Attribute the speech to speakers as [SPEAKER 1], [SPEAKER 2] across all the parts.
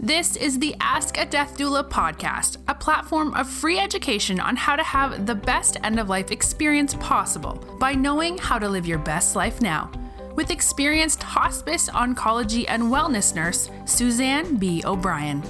[SPEAKER 1] This is the Ask a Death Doula podcast, a platform of free education on how to have the best end of life experience possible by knowing how to live your best life now. With experienced hospice, oncology, and wellness nurse, Suzanne B. O'Brien.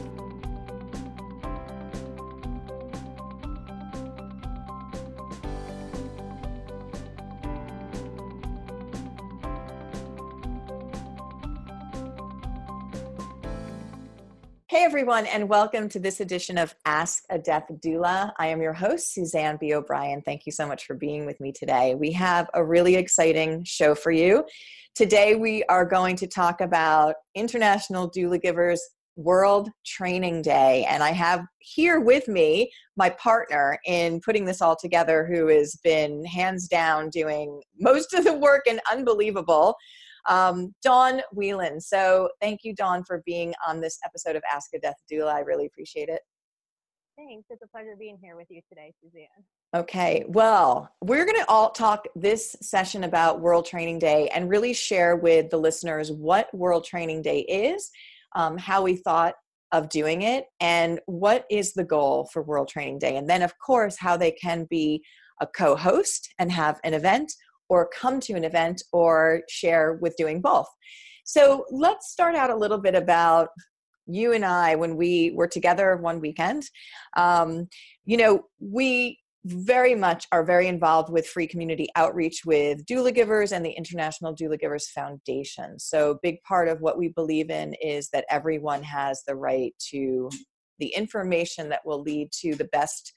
[SPEAKER 2] Everyone, and welcome to this edition of Ask a Death Doula. I am your host, Suzanne B. O'Brien. Thank you so much for being with me today. We have a really exciting show for you. Today, we are going to talk about International Doulagivers World Training Day. And I have here with me my partner in putting this all together, who has been hands down doing most of the work and unbelievable um, Dawn Whelan. So thank you, Dawn, for being on this episode of Ask a Death Doula. I really appreciate it.
[SPEAKER 3] Thanks. It's a pleasure being here with you today, Suzanne.
[SPEAKER 2] Okay, well, we're going to all talk this session about World Training Day and really share with the listeners what World Training Day is, um, how we thought of doing it, and what is the goal for World Training Day. And then, of course, how they can be a co host and have an event or come to an event or share with doing both. So let's start out a little bit about you and I when we were together one weekend. Um, you know, we very much are very involved with free community outreach with Doulagivers and the international Doulagivers foundation so big part of what we believe in is that everyone has the right to the information that will lead to the best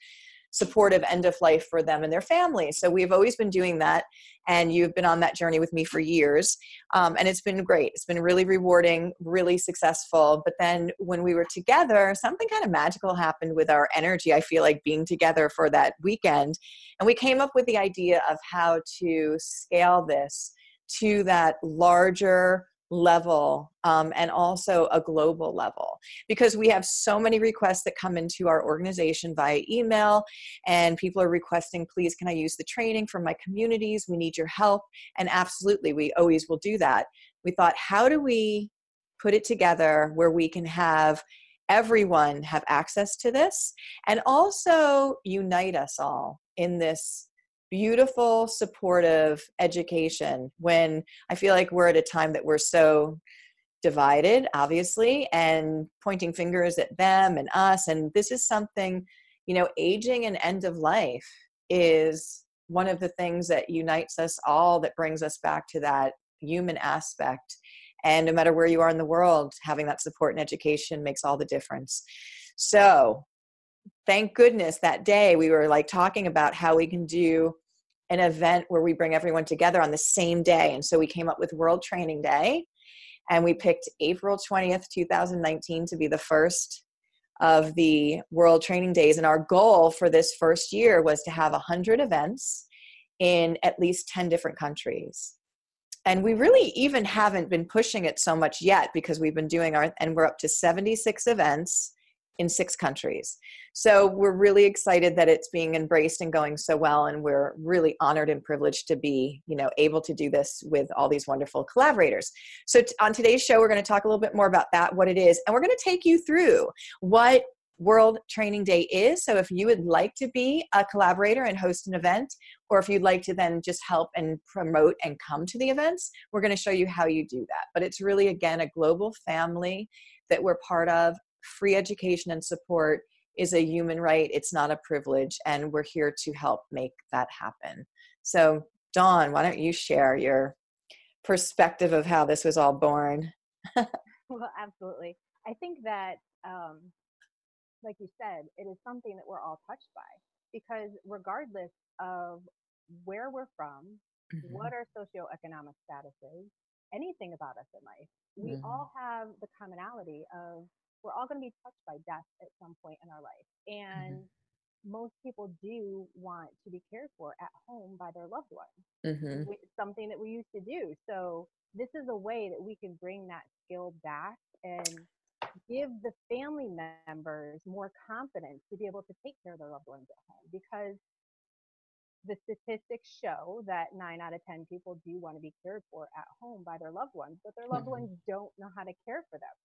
[SPEAKER 2] supportive end of life for them and their families. So we've always been doing that, and you've been on that journey with me for years, um, and it's been great. It's been really rewarding, really successful. But then when we were together, something kind of magical happened with our energy. I feel like being together for that weekend, and we came up with the idea of how to scale this to that larger level um, and also a global level because we have so many requests that come into our organization via email and people are requesting please can i use the training from my communities? We need your help and absolutely we always will do that. We thought how do we put it together where we can have everyone have access to this and also unite us all in this beautiful, supportive education when I feel like we're at a time that we're so divided, obviously, and pointing fingers at them and us. And this is something, you know, aging and end of life is one of the things that unites us all, that brings us back to that human aspect. And no matter where you are in the world, having that support and education makes all the difference. So, thank goodness that day we were like talking about how we can do an event where we bring everyone together on the same day. And so we came up with World Training Day and we picked April 20th, 2019 to be the first of the World Training Days. And our goal for this first year was to have 100 events in at least 10 different countries. And we really even haven't been pushing it so much yet because we've been doing our, and we're up to 76 events in six countries. So we're really excited that it's being embraced and going so well and we're really honored and privileged to be, you know, able to do this with all these wonderful collaborators. So t- on today's show we're going to talk a little bit more about that what it is and we're going to take you through what World Training Day is. So if you would like to be a collaborator and host an event, or if you'd like to then just help and promote and come to the events, we're going to show you how you do that. But it's really, again, a global family that we're part of free education and support is a human right it's not a privilege and we're here to help make that happen so dawn why don't you share your perspective of how this was all born
[SPEAKER 3] well absolutely i think that um, like you said it is something that we're all touched by because regardless of where we're from mm-hmm. what our socioeconomic status is anything about us in life we mm-hmm. all have the commonality of we're all going to be touched by death at some point in our life. Mm-hmm. And mm-hmm. most people do want to be cared for at home by their loved ones. Mm-hmm. Something that we used to do. So this is a way that we can bring that skill back and give the family members more confidence to be able to take care of their loved ones at home because the statistics show that nine out of 10 people do want to be cared for at home by their loved ones, but their loved mm-hmm. ones don't know how to care for them.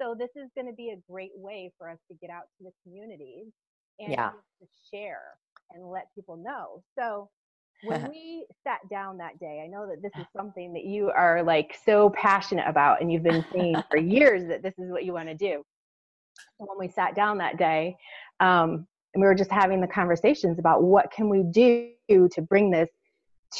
[SPEAKER 3] So this is going to be a great way for us to get out to the communities and
[SPEAKER 2] Yeah.
[SPEAKER 3] to share and let people know. So when we sat down that day, I know that this is something that you are like so passionate about and you've been saying for years that this is what you want to do. So when we sat down that day, um, and we were just having the conversations about what can we do to bring this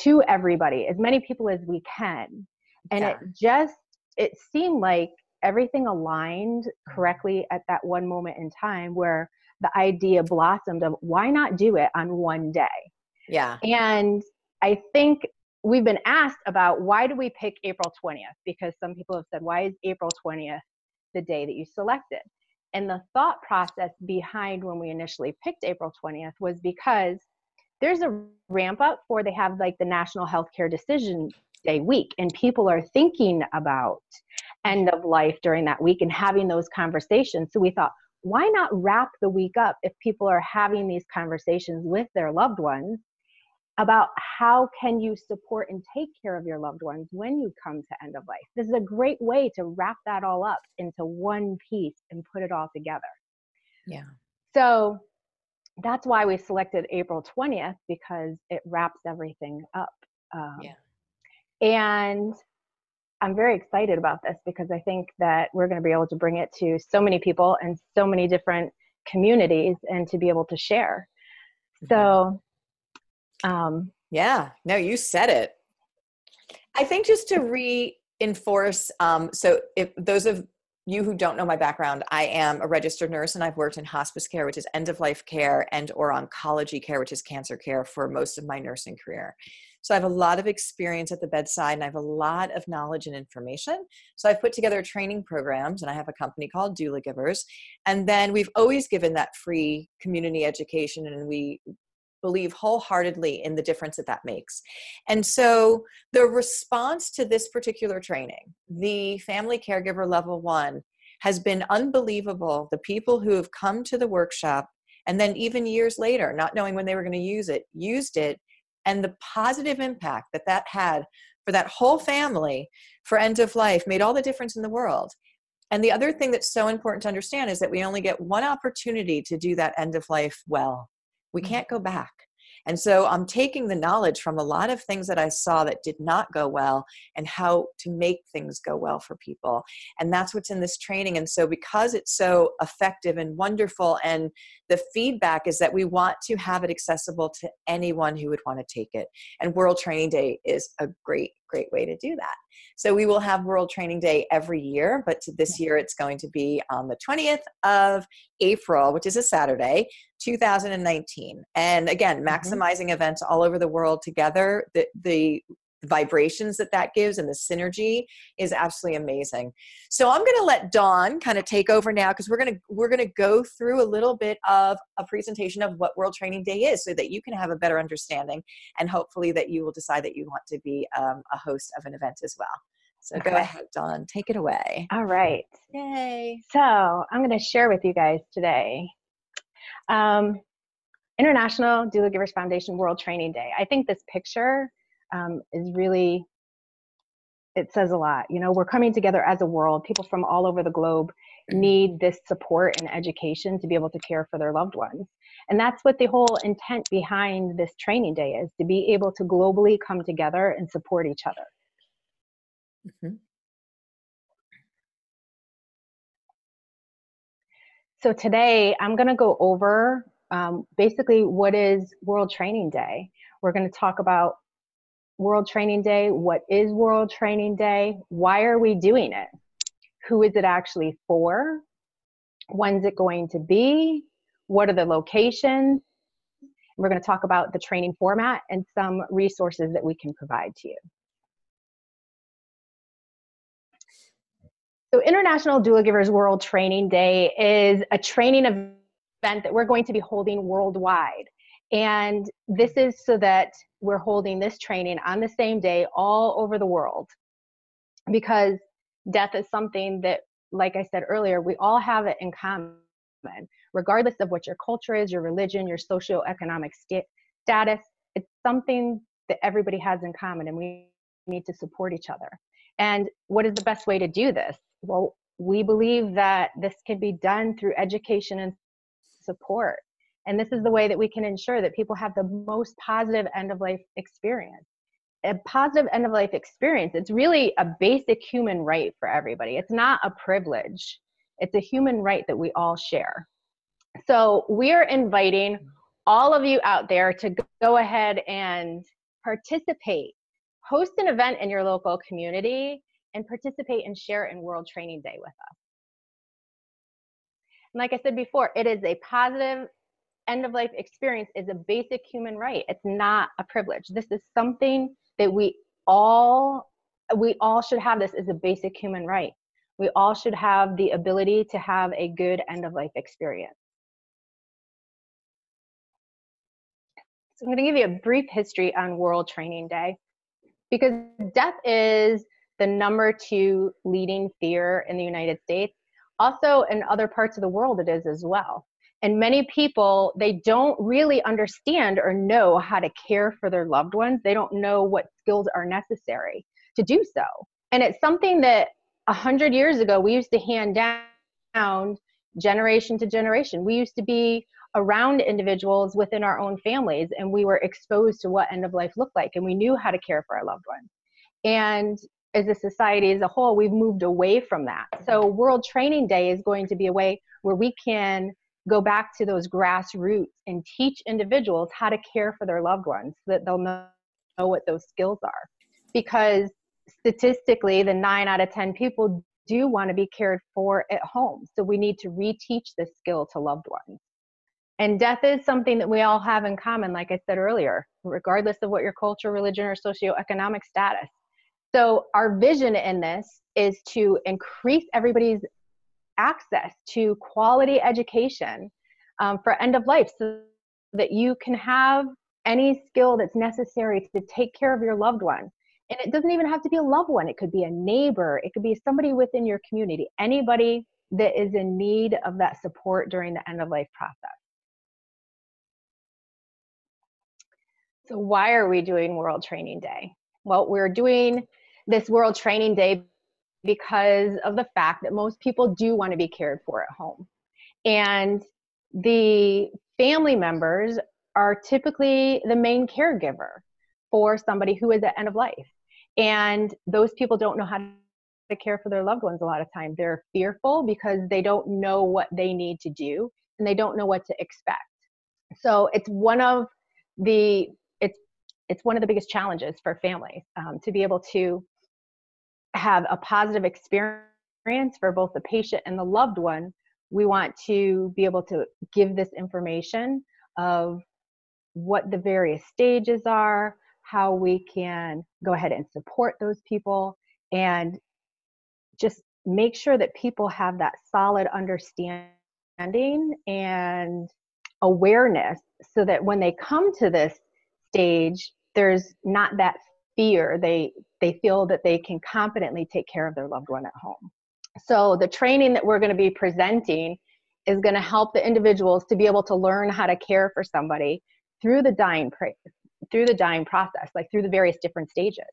[SPEAKER 3] to everybody, as many people as we can. And
[SPEAKER 2] Yeah.
[SPEAKER 3] it just it seemed like everything aligned mm. correctly at that one moment in time where the idea blossomed of why not do it on one day
[SPEAKER 2] Yeah.
[SPEAKER 3] and I think we've been asked about why do we pick April 20th? Because some people have said, why is April 20th the day that you selected? And the thought process behind when we initially picked April 20th was because there's a ramp up for they have like the National Healthcare Decision Day week, and people are thinking about end of life during that week and having those conversations. So we thought, why not wrap the week up if people are having these conversations with their loved ones about how can you support and take care of your loved ones when you come to end of life this is a great way to wrap that all up into one piece and put it all together
[SPEAKER 2] Yeah.
[SPEAKER 3] so that's why we selected april 20th because it wraps everything up um,
[SPEAKER 2] Yeah.
[SPEAKER 3] and i'm very excited about this because i think that we're going to be able to bring it to so many people and so many different communities and to be able to share. So um,
[SPEAKER 2] Yeah, no, you said it. I think just to reinforce, um, so if those of you who don't know my background, I am a registered nurse and I've worked in hospice care, which is end of life care, and or oncology care, which is cancer care, for most of my nursing career. So I have a lot of experience at the bedside and I have a lot of knowledge and information. So I've put together training programs and I have a company called Doulagivers. And then we've always given that free community education and we believe wholeheartedly in the difference that that makes. And so the response to this particular training, the family caregiver level one, has been unbelievable. The people who have come to the workshop and then even years later, not knowing when they were going to use it, used it, and the positive impact that that had for that whole family for end of life made all the difference in the world. And the other thing that's so important to understand is that we only get one opportunity to do that end of life well. We mm-hmm. can't go back. And so I'm taking the knowledge from a lot of things that I saw that did not go well and how to make things go well for people. And that's what's in this training. And so, because it's so effective and wonderful, and the feedback is that we want to have it accessible to anyone who would want to take it. And World Training Day is a great, great way to do that. So, we will have World Training Day every year, but this year it's going to be on the 20th of April, which is a Saturday. 2019 and again mm-hmm. maximizing events all over the world together the, the vibrations that that gives and the synergy is absolutely amazing. So i'm going to let dawn kind of take over now because we're going to we're going to go through a little bit of a presentation of what world training day is so that you can have a better understanding and hopefully that you will decide that you want to be um, a host of an event as well. So go ahead dawn take it away.
[SPEAKER 3] All right.
[SPEAKER 2] Yay.
[SPEAKER 3] So I'm going to share with you guys today um, International Doulagivers Foundation World Training Day. I think this picture um, is really, it says a lot. You know, we're coming together as a world. People from all over the globe need this support and education to be able to care for their loved ones. And that's what the whole intent behind this training day is to be able to globally come together and support each other.
[SPEAKER 2] Mhm.
[SPEAKER 3] So today I'm going to go over um, basically what is World Training Day. We're going to talk about World Training Day. What is World Training Day? Why are we doing it? Who is it actually for? When's it going to be? What are the locations? We're going to talk about the training format and some resources that we can provide to you. So, International Doulagivers World Training Day is a training event that we're going to be holding worldwide. And this is so that we're holding this training on the same day all over the world. Because death is something that, like I said earlier, we all have it in common, regardless of what your culture is, your religion, your socioeconomic sta- status. It's something that everybody has in common, and we need to support each other. And what is the best way to do this? Well, we believe that this can be done through education and support. And this is the way that we can ensure that people have the most positive end of life experience. A positive end of life experience, it's really a basic human right for everybody. It's not a privilege, it's a human right that we all share. So we are inviting all of you out there to go ahead and participate. Host an event in your local community and participate and share in World Training Day with us. And like I said before, it is a positive end of life experience is a basic human right. It's not a privilege. This is something that we all we all should have this as a basic human right. We all should have the ability to have a good end of life experience. So I'm going to give you a brief history on World Training Day because death is the number two leading fear in the United States. Also, in other parts of the world, it is as well. And many people, they don't really understand or know how to care for their loved ones. They don't know what skills are necessary to do so. And it's something that a hundred years ago we used to hand down generation to generation. We used to be around individuals within our own families and we were exposed to what end of life looked like and we knew how to care for our loved ones. And as a society as a whole, we've moved away from that. So, World Training Day is going to be a way where we can go back to those grassroots and teach individuals how to care for their loved ones so that they'll know, know what those skills are. Because statistically, the nine out of 10 people do want to be cared for at home. So, we need to reteach this skill to loved ones. And death is something that we all have in common, like I said earlier, regardless of what your culture, religion, or socioeconomic status so, our vision in this is to increase everybody's access to quality education um, for end of life so that you can have any skill that's necessary to take care of your loved one. And it doesn't even have to be a loved one, it could be a neighbor, it could be somebody within your community, anybody that is in need of that support during the end of life process. So, why are we doing World Training Day? Well, we're doing this World Training Day because of the fact that most people do want to be cared for at home. And the family members are typically the main caregiver for somebody who is at end of life. And those people don't know how to care for their loved ones a lot of time. They're fearful because they don't know what they need to do and they don't know what to expect. So it's one of the it's it's one of the biggest challenges for families um, to be able to have a positive experience for both the patient and the loved one, we want to be able to give this information of what the various stages are, how we can go ahead and support those people, and just make sure that people have that solid understanding and awareness so that when they come to this stage, there's not that fear. They they feel that they can competently take care of their loved one at home. So the training that we're going to be presenting is going to help the individuals to be able to learn how to care for somebody through the dying through the dying process, like through the various different stages.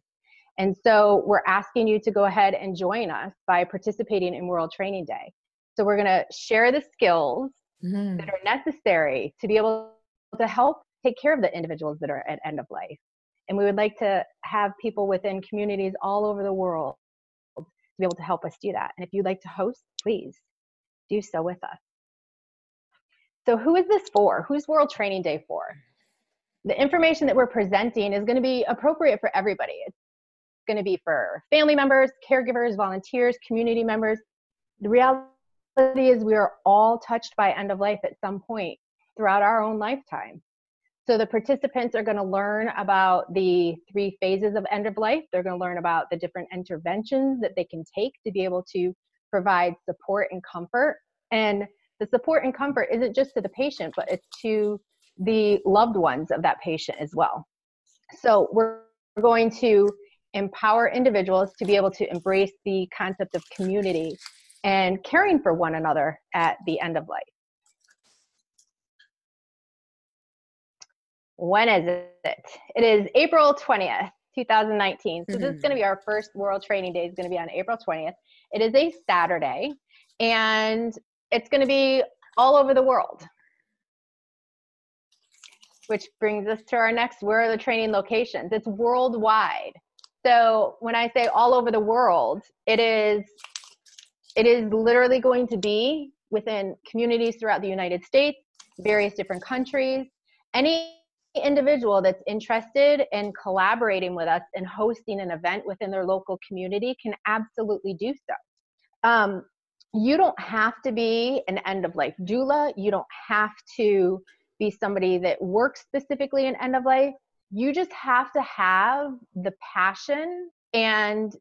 [SPEAKER 3] And so we're asking you to go ahead and join us by participating in World Training Day. So we're going to share the skills mm-hmm. that are necessary to be able to help take care of the individuals that are at end of life. And we would like to have people within communities all over the world to be able to help us do that. And if you'd like to host, please do so with us. So, who is this for? Who's World Training Day for? The information that we're presenting is going to be appropriate for everybody. It's going to be for family members, caregivers, volunteers, community members. The reality is, we are all touched by end of life at some point throughout our own lifetime. So the participants are going to learn about the three phases of end of life. They're going to learn about the different interventions that they can take to be able to provide support and comfort. And the support and comfort isn't just to the patient, but it's to the loved ones of that patient as well. So we're going to empower individuals to be able to embrace the concept of community and caring for one another at the end of life. When is it? It is April 20th, 2019. So mm-hmm. this is going to be our first World Training Day. Is going to be on April 20th, It is a Saturday, and it's going to be all over the world. Which brings us to our next where are the training locations? It's worldwide. So when I say all over the world, it is it is literally going to be within communities throughout the United States, various different countries. Any individual that's interested in collaborating with us and hosting an event within their local community can absolutely do so. Um, you don't have to be an end of life doula. You don't have to be somebody that works specifically in end of life. You just have to have the passion and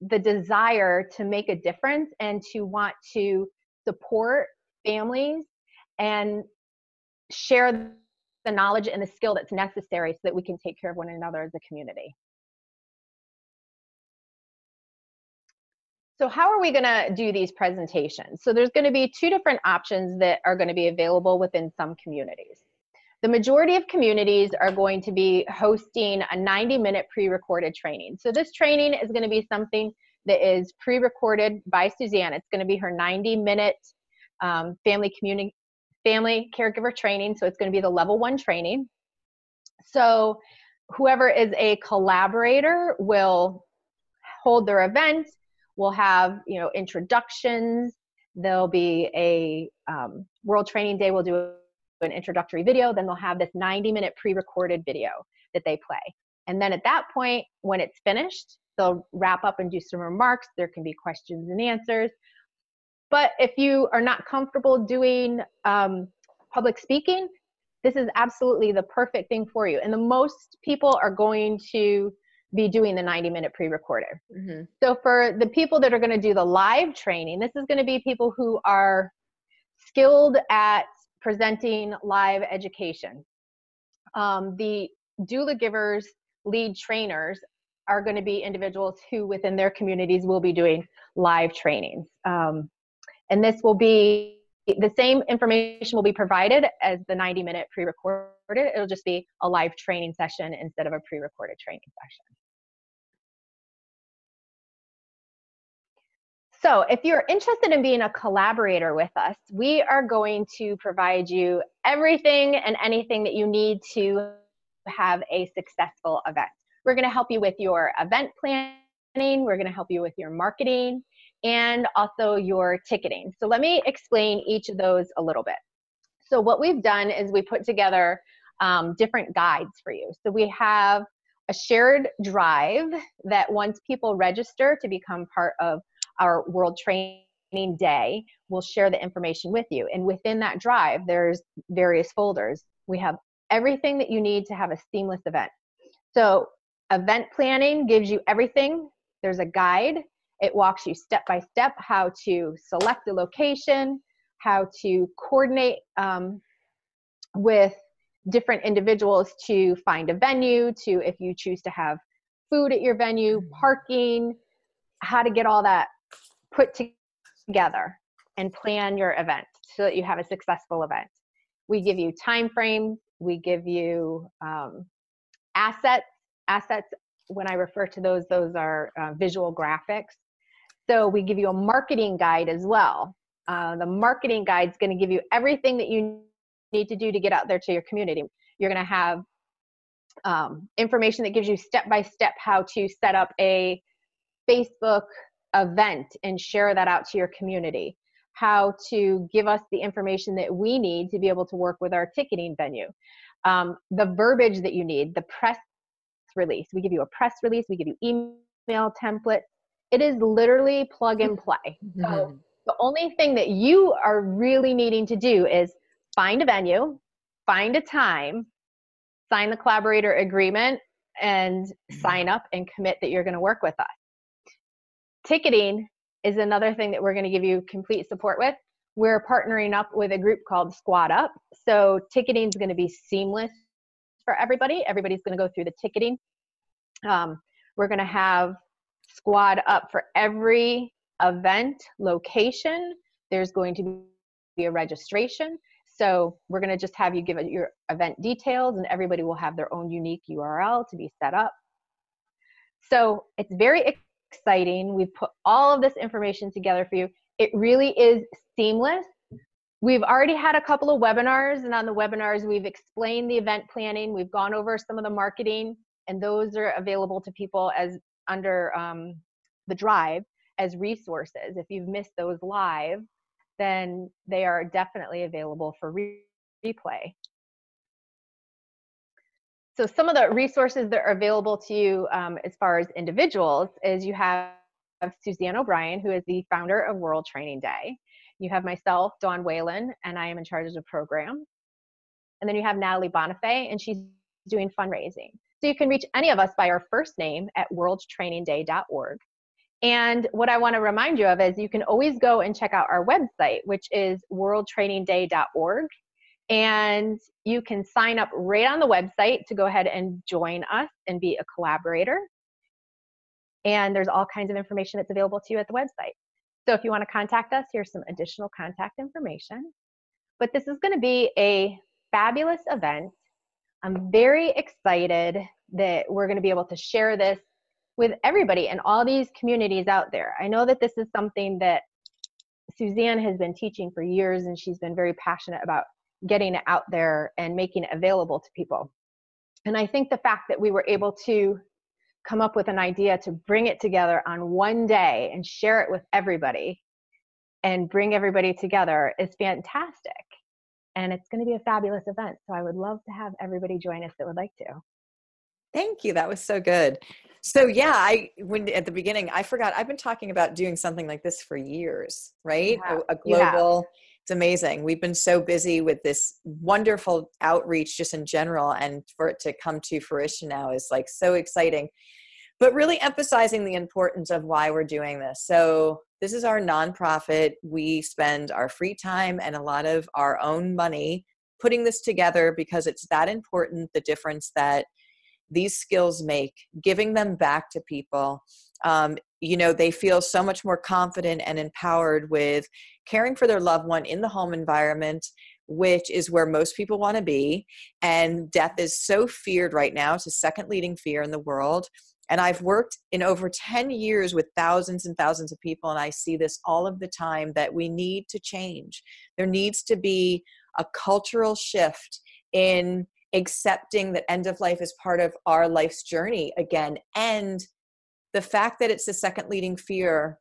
[SPEAKER 3] the desire to make a difference and to want to support families and share the knowledge and the skill that's necessary so that we can take care of one another as a community. So how are we going to do these presentations? So there's going to be two different options that are going to be available within some communities. The majority of communities are going to be hosting a 90 minute pre-recorded training. So this training is going to be something that is pre-recorded by Suzanne. It's going to be her 90 minute um, family community family caregiver training. So it's going to be the level one training. So whoever is a collaborator will hold their event. We'll have you know introductions. There'll be a um, World Training Day. We'll do an introductory video. Then they'll have this 90 minute pre-recorded video that they play. And then at that point, when it's finished, they'll wrap up and do some remarks. There can be questions and answers. But if you are not comfortable doing um, public speaking, this is absolutely the perfect thing for you. And the most people are going to be doing the 90 minute pre recorded. Mm-hmm. So for the people that are going to do the live training, this is going to be people who are skilled at presenting live education. Um, the Doulagivers lead trainers are going to be individuals who within their communities will be doing live trainings. Um, and this will be the same information will be provided as the 90 minute pre-recorded. It'll just be a live training session instead of a pre-recorded training session. So if you're interested in being a collaborator with us, we are going to provide you everything and anything that you need to have a successful event. We're going to help you with your event planning. We're going to help you with your marketing and also your ticketing. So let me explain each of those a little bit. So what we've done is we put together um, different guides for you. So we have a shared drive that once people register to become part of our World Training Day, we'll share the information with you. And within that drive, there's various folders. We have everything that you need to have a seamless event. So event planning gives you everything. There's a guide it walks you step by step how to select a location, how to coordinate um, with different individuals to find a venue, to if you choose to have food at your venue, mm-hmm. parking, how to get all that put together and plan your event so that you have a successful event. We give you time frames, we give you um, assets. Assets, when I refer to those, those are uh, visual graphics so we give you a marketing guide as well. Uh, the marketing guide is going to give you everything that you need to do to get out there to your community. You're going to have um, information that gives you step by step how to set up a Facebook event and share that out to your community. How to give us the information that we need to be able to work with our ticketing venue. Um, the verbiage that you need, the press release. We give you a press release, we give you email templates, it is literally plug and play. Mm-hmm. the only thing that you are really needing to do is find a venue, find a time, sign the collaborator agreement, and mm-hmm. sign up and commit that you're going to work with us. Ticketing is another thing that we're going to give you complete support with. We're partnering up with a group called Squad Up. So ticketing is going to be seamless for everybody. Everybody's going to go through the ticketing. Um, we're going to have squad up for every event location. There's going to be a registration. So we're going to just have you give your event details and everybody will have their own unique URL to be set up. So it's very exciting. We've put all of this information together for you. It really is seamless. We've already had a couple of webinars, and on the webinars, we've explained the event planning. We've gone over some of the marketing, and those are available to people as under um, the drive as resources. If you've missed those live, then they are definitely available for re- replay. So some of the resources that are available to you um, as far as individuals is you have Suzanne O'Brien, who is the founder of World Training Day. You have myself, Dawn Whalen, and I am in charge of the program. And then you have Natalie Bonifay, and she's doing fundraising. So you can reach any of us by our first name at worldtrainingday.org. And what I want to remind you of is you can always go and check out our website, which is worldtrainingday.org. And you can sign up right on the website to go ahead and join us and be a collaborator. And there's all kinds of information that's available to you at the website. So if you want to contact us, here's some additional contact information. But this is going to be a fabulous event. I'm very excited that we're going to be able to share this with everybody and all these communities out there. I know that this is something that Suzanne has been teaching for years and she's been very passionate about getting it out there and making it available to people. And I think the fact that we were able to come up with an idea to bring it together on one day and share it with everybody and bring everybody together is fantastic. And it's going to be a fabulous event. So I would love to have everybody join us that would like to.
[SPEAKER 2] Thank you. That was so good. So yeah, I when at the beginning I forgot I've been talking about doing something like this for years, right? A, a, global it's amazing. We've been so busy with this wonderful outreach just in general and for it to come to fruition now is like so exciting. But really emphasizing the importance of why we're doing this. So this is our nonprofit. We spend our free time and a lot of our own money putting this together because it's that important the difference that these skills make, giving them back to people. Um, you know, they feel so much more confident and empowered with caring for their loved one in the home environment, which is where most people want to be. And death is so feared right now. It's the second leading fear in the world. And I've worked in over 10 years with thousands and thousands of people, and I see this all of the time that we need to change. There needs to be a cultural shift in accepting that end of life is part of our life's journey again. And the fact that it's the second leading fear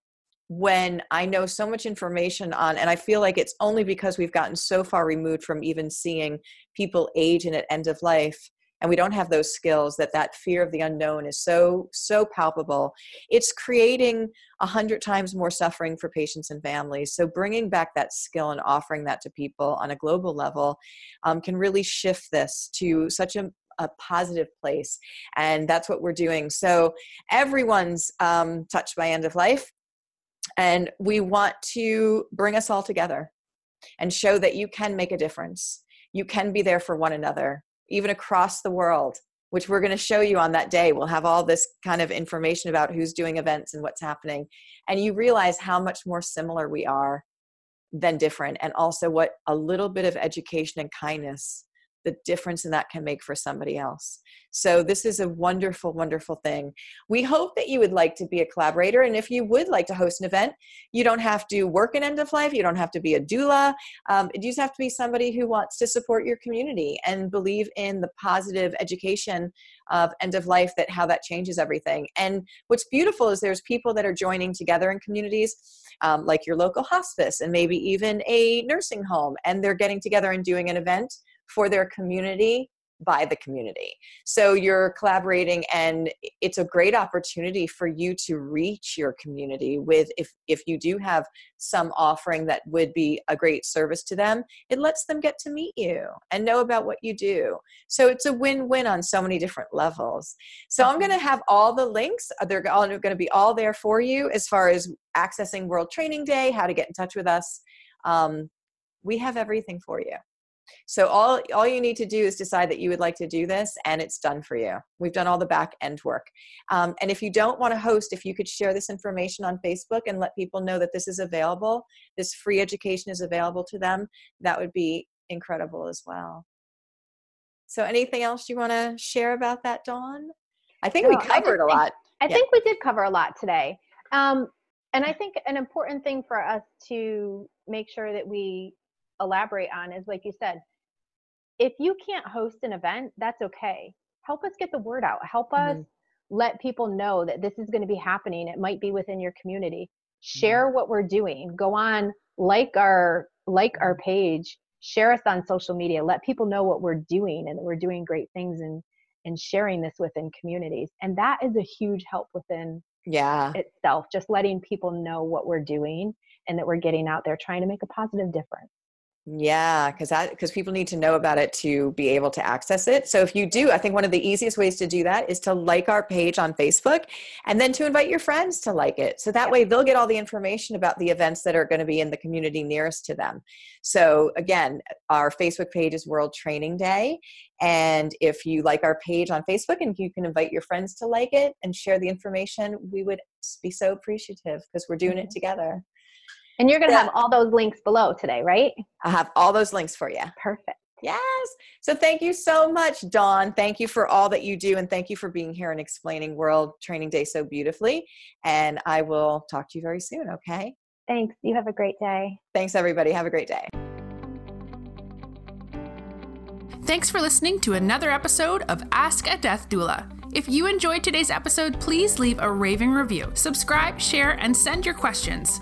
[SPEAKER 2] when I know so much information on, and I feel like it's only because we've gotten so far removed from even seeing people age and at end of life and we don't have those skills that that fear of the unknown is so so palpable. It's creating a hundred times more suffering for patients and families. So bringing back that skill and offering that to people on a global level um, can really shift this to such a, a positive place and that's what we're doing. So everyone's um, touched by end of life and we want to bring us all together and show that you can make a difference. You can be there for one another even across the world, which we're going to show you on that day. We'll have all this kind of information about who's doing events and what's happening. And you realize how much more similar we are than different, and also what a little bit of education and kindness the difference in that can make for somebody else. So, this is a wonderful, wonderful thing. We hope that you would like to be a collaborator. And if you would like to host an event, you don't have to work in end of life, you don't have to be a doula. Um, you just have to be somebody who wants to support your community and believe in the positive education of end of life, that how that changes everything. And what's beautiful is there's people that are joining together in communities. Um, like your local hospice and maybe even a nursing home, and they're getting together and doing an event for their community by the community. So you're collaborating and it's a great opportunity for you to reach your community with if if you do have some offering that would be a great service to them, it lets them get to meet you and know about what you do. So it's a win-win on so many different levels. So I'm going to have all the links. They're all going to be all there for you as far as accessing World Training Day, how to get in touch with us. Um, we have everything for you. So all all you need to do is decide that you would like to do this, and it's done for you. We've done all the back end work. Um, and if you don't want to host, if you could share this information on Facebook and let people know that this is available, this free education is available to them, that would be incredible as well. So anything else you want to share about that, Dawn? I think no, we covered a lot.
[SPEAKER 3] I yeah. think we did cover a lot today. Um, and I think an important thing for us to make sure that we elaborate on is like you said, if you can't host an event, that's okay. Help us get the word out. Help us mm-hmm. let people know that this is going to be happening. It might be within your community. Share mm-hmm. what we're doing. Go on, like our like our page, share us on social media. Let people know what we're doing and that we're doing great things and and sharing this within communities. And that is a huge help within
[SPEAKER 2] yeah
[SPEAKER 3] itself just letting people know what we're doing and that we're getting out there trying to make a positive difference
[SPEAKER 2] yeah, because that because people need to know about it to be able to access it. So if you do, I think one of the easiest ways to do that is to like our page on Facebook and then to invite your friends to like it. So that way they'll get all the information about the events that are going to be in the community nearest to them. So again, our Facebook page is World Training Day. And if you like our page on Facebook and you can invite your friends to like it and share the information, we would be so appreciative because we're doing it mm-hmm. together.
[SPEAKER 3] And you're going to yeah. have all those links below today, right?
[SPEAKER 2] I have all those links for you.
[SPEAKER 3] Perfect.
[SPEAKER 2] Yes. So thank you so much, Dawn. Thank you for all that you do. And thank you for being here and explaining World Training Day so beautifully. And I will talk to you very soon, okay?
[SPEAKER 3] Thanks. You have a great day.
[SPEAKER 2] Thanks, everybody. Have a great day.
[SPEAKER 1] Thanks for listening to another episode of Ask a Death Doula. If you enjoyed today's episode, please leave a raving review, subscribe, share, and send your questions.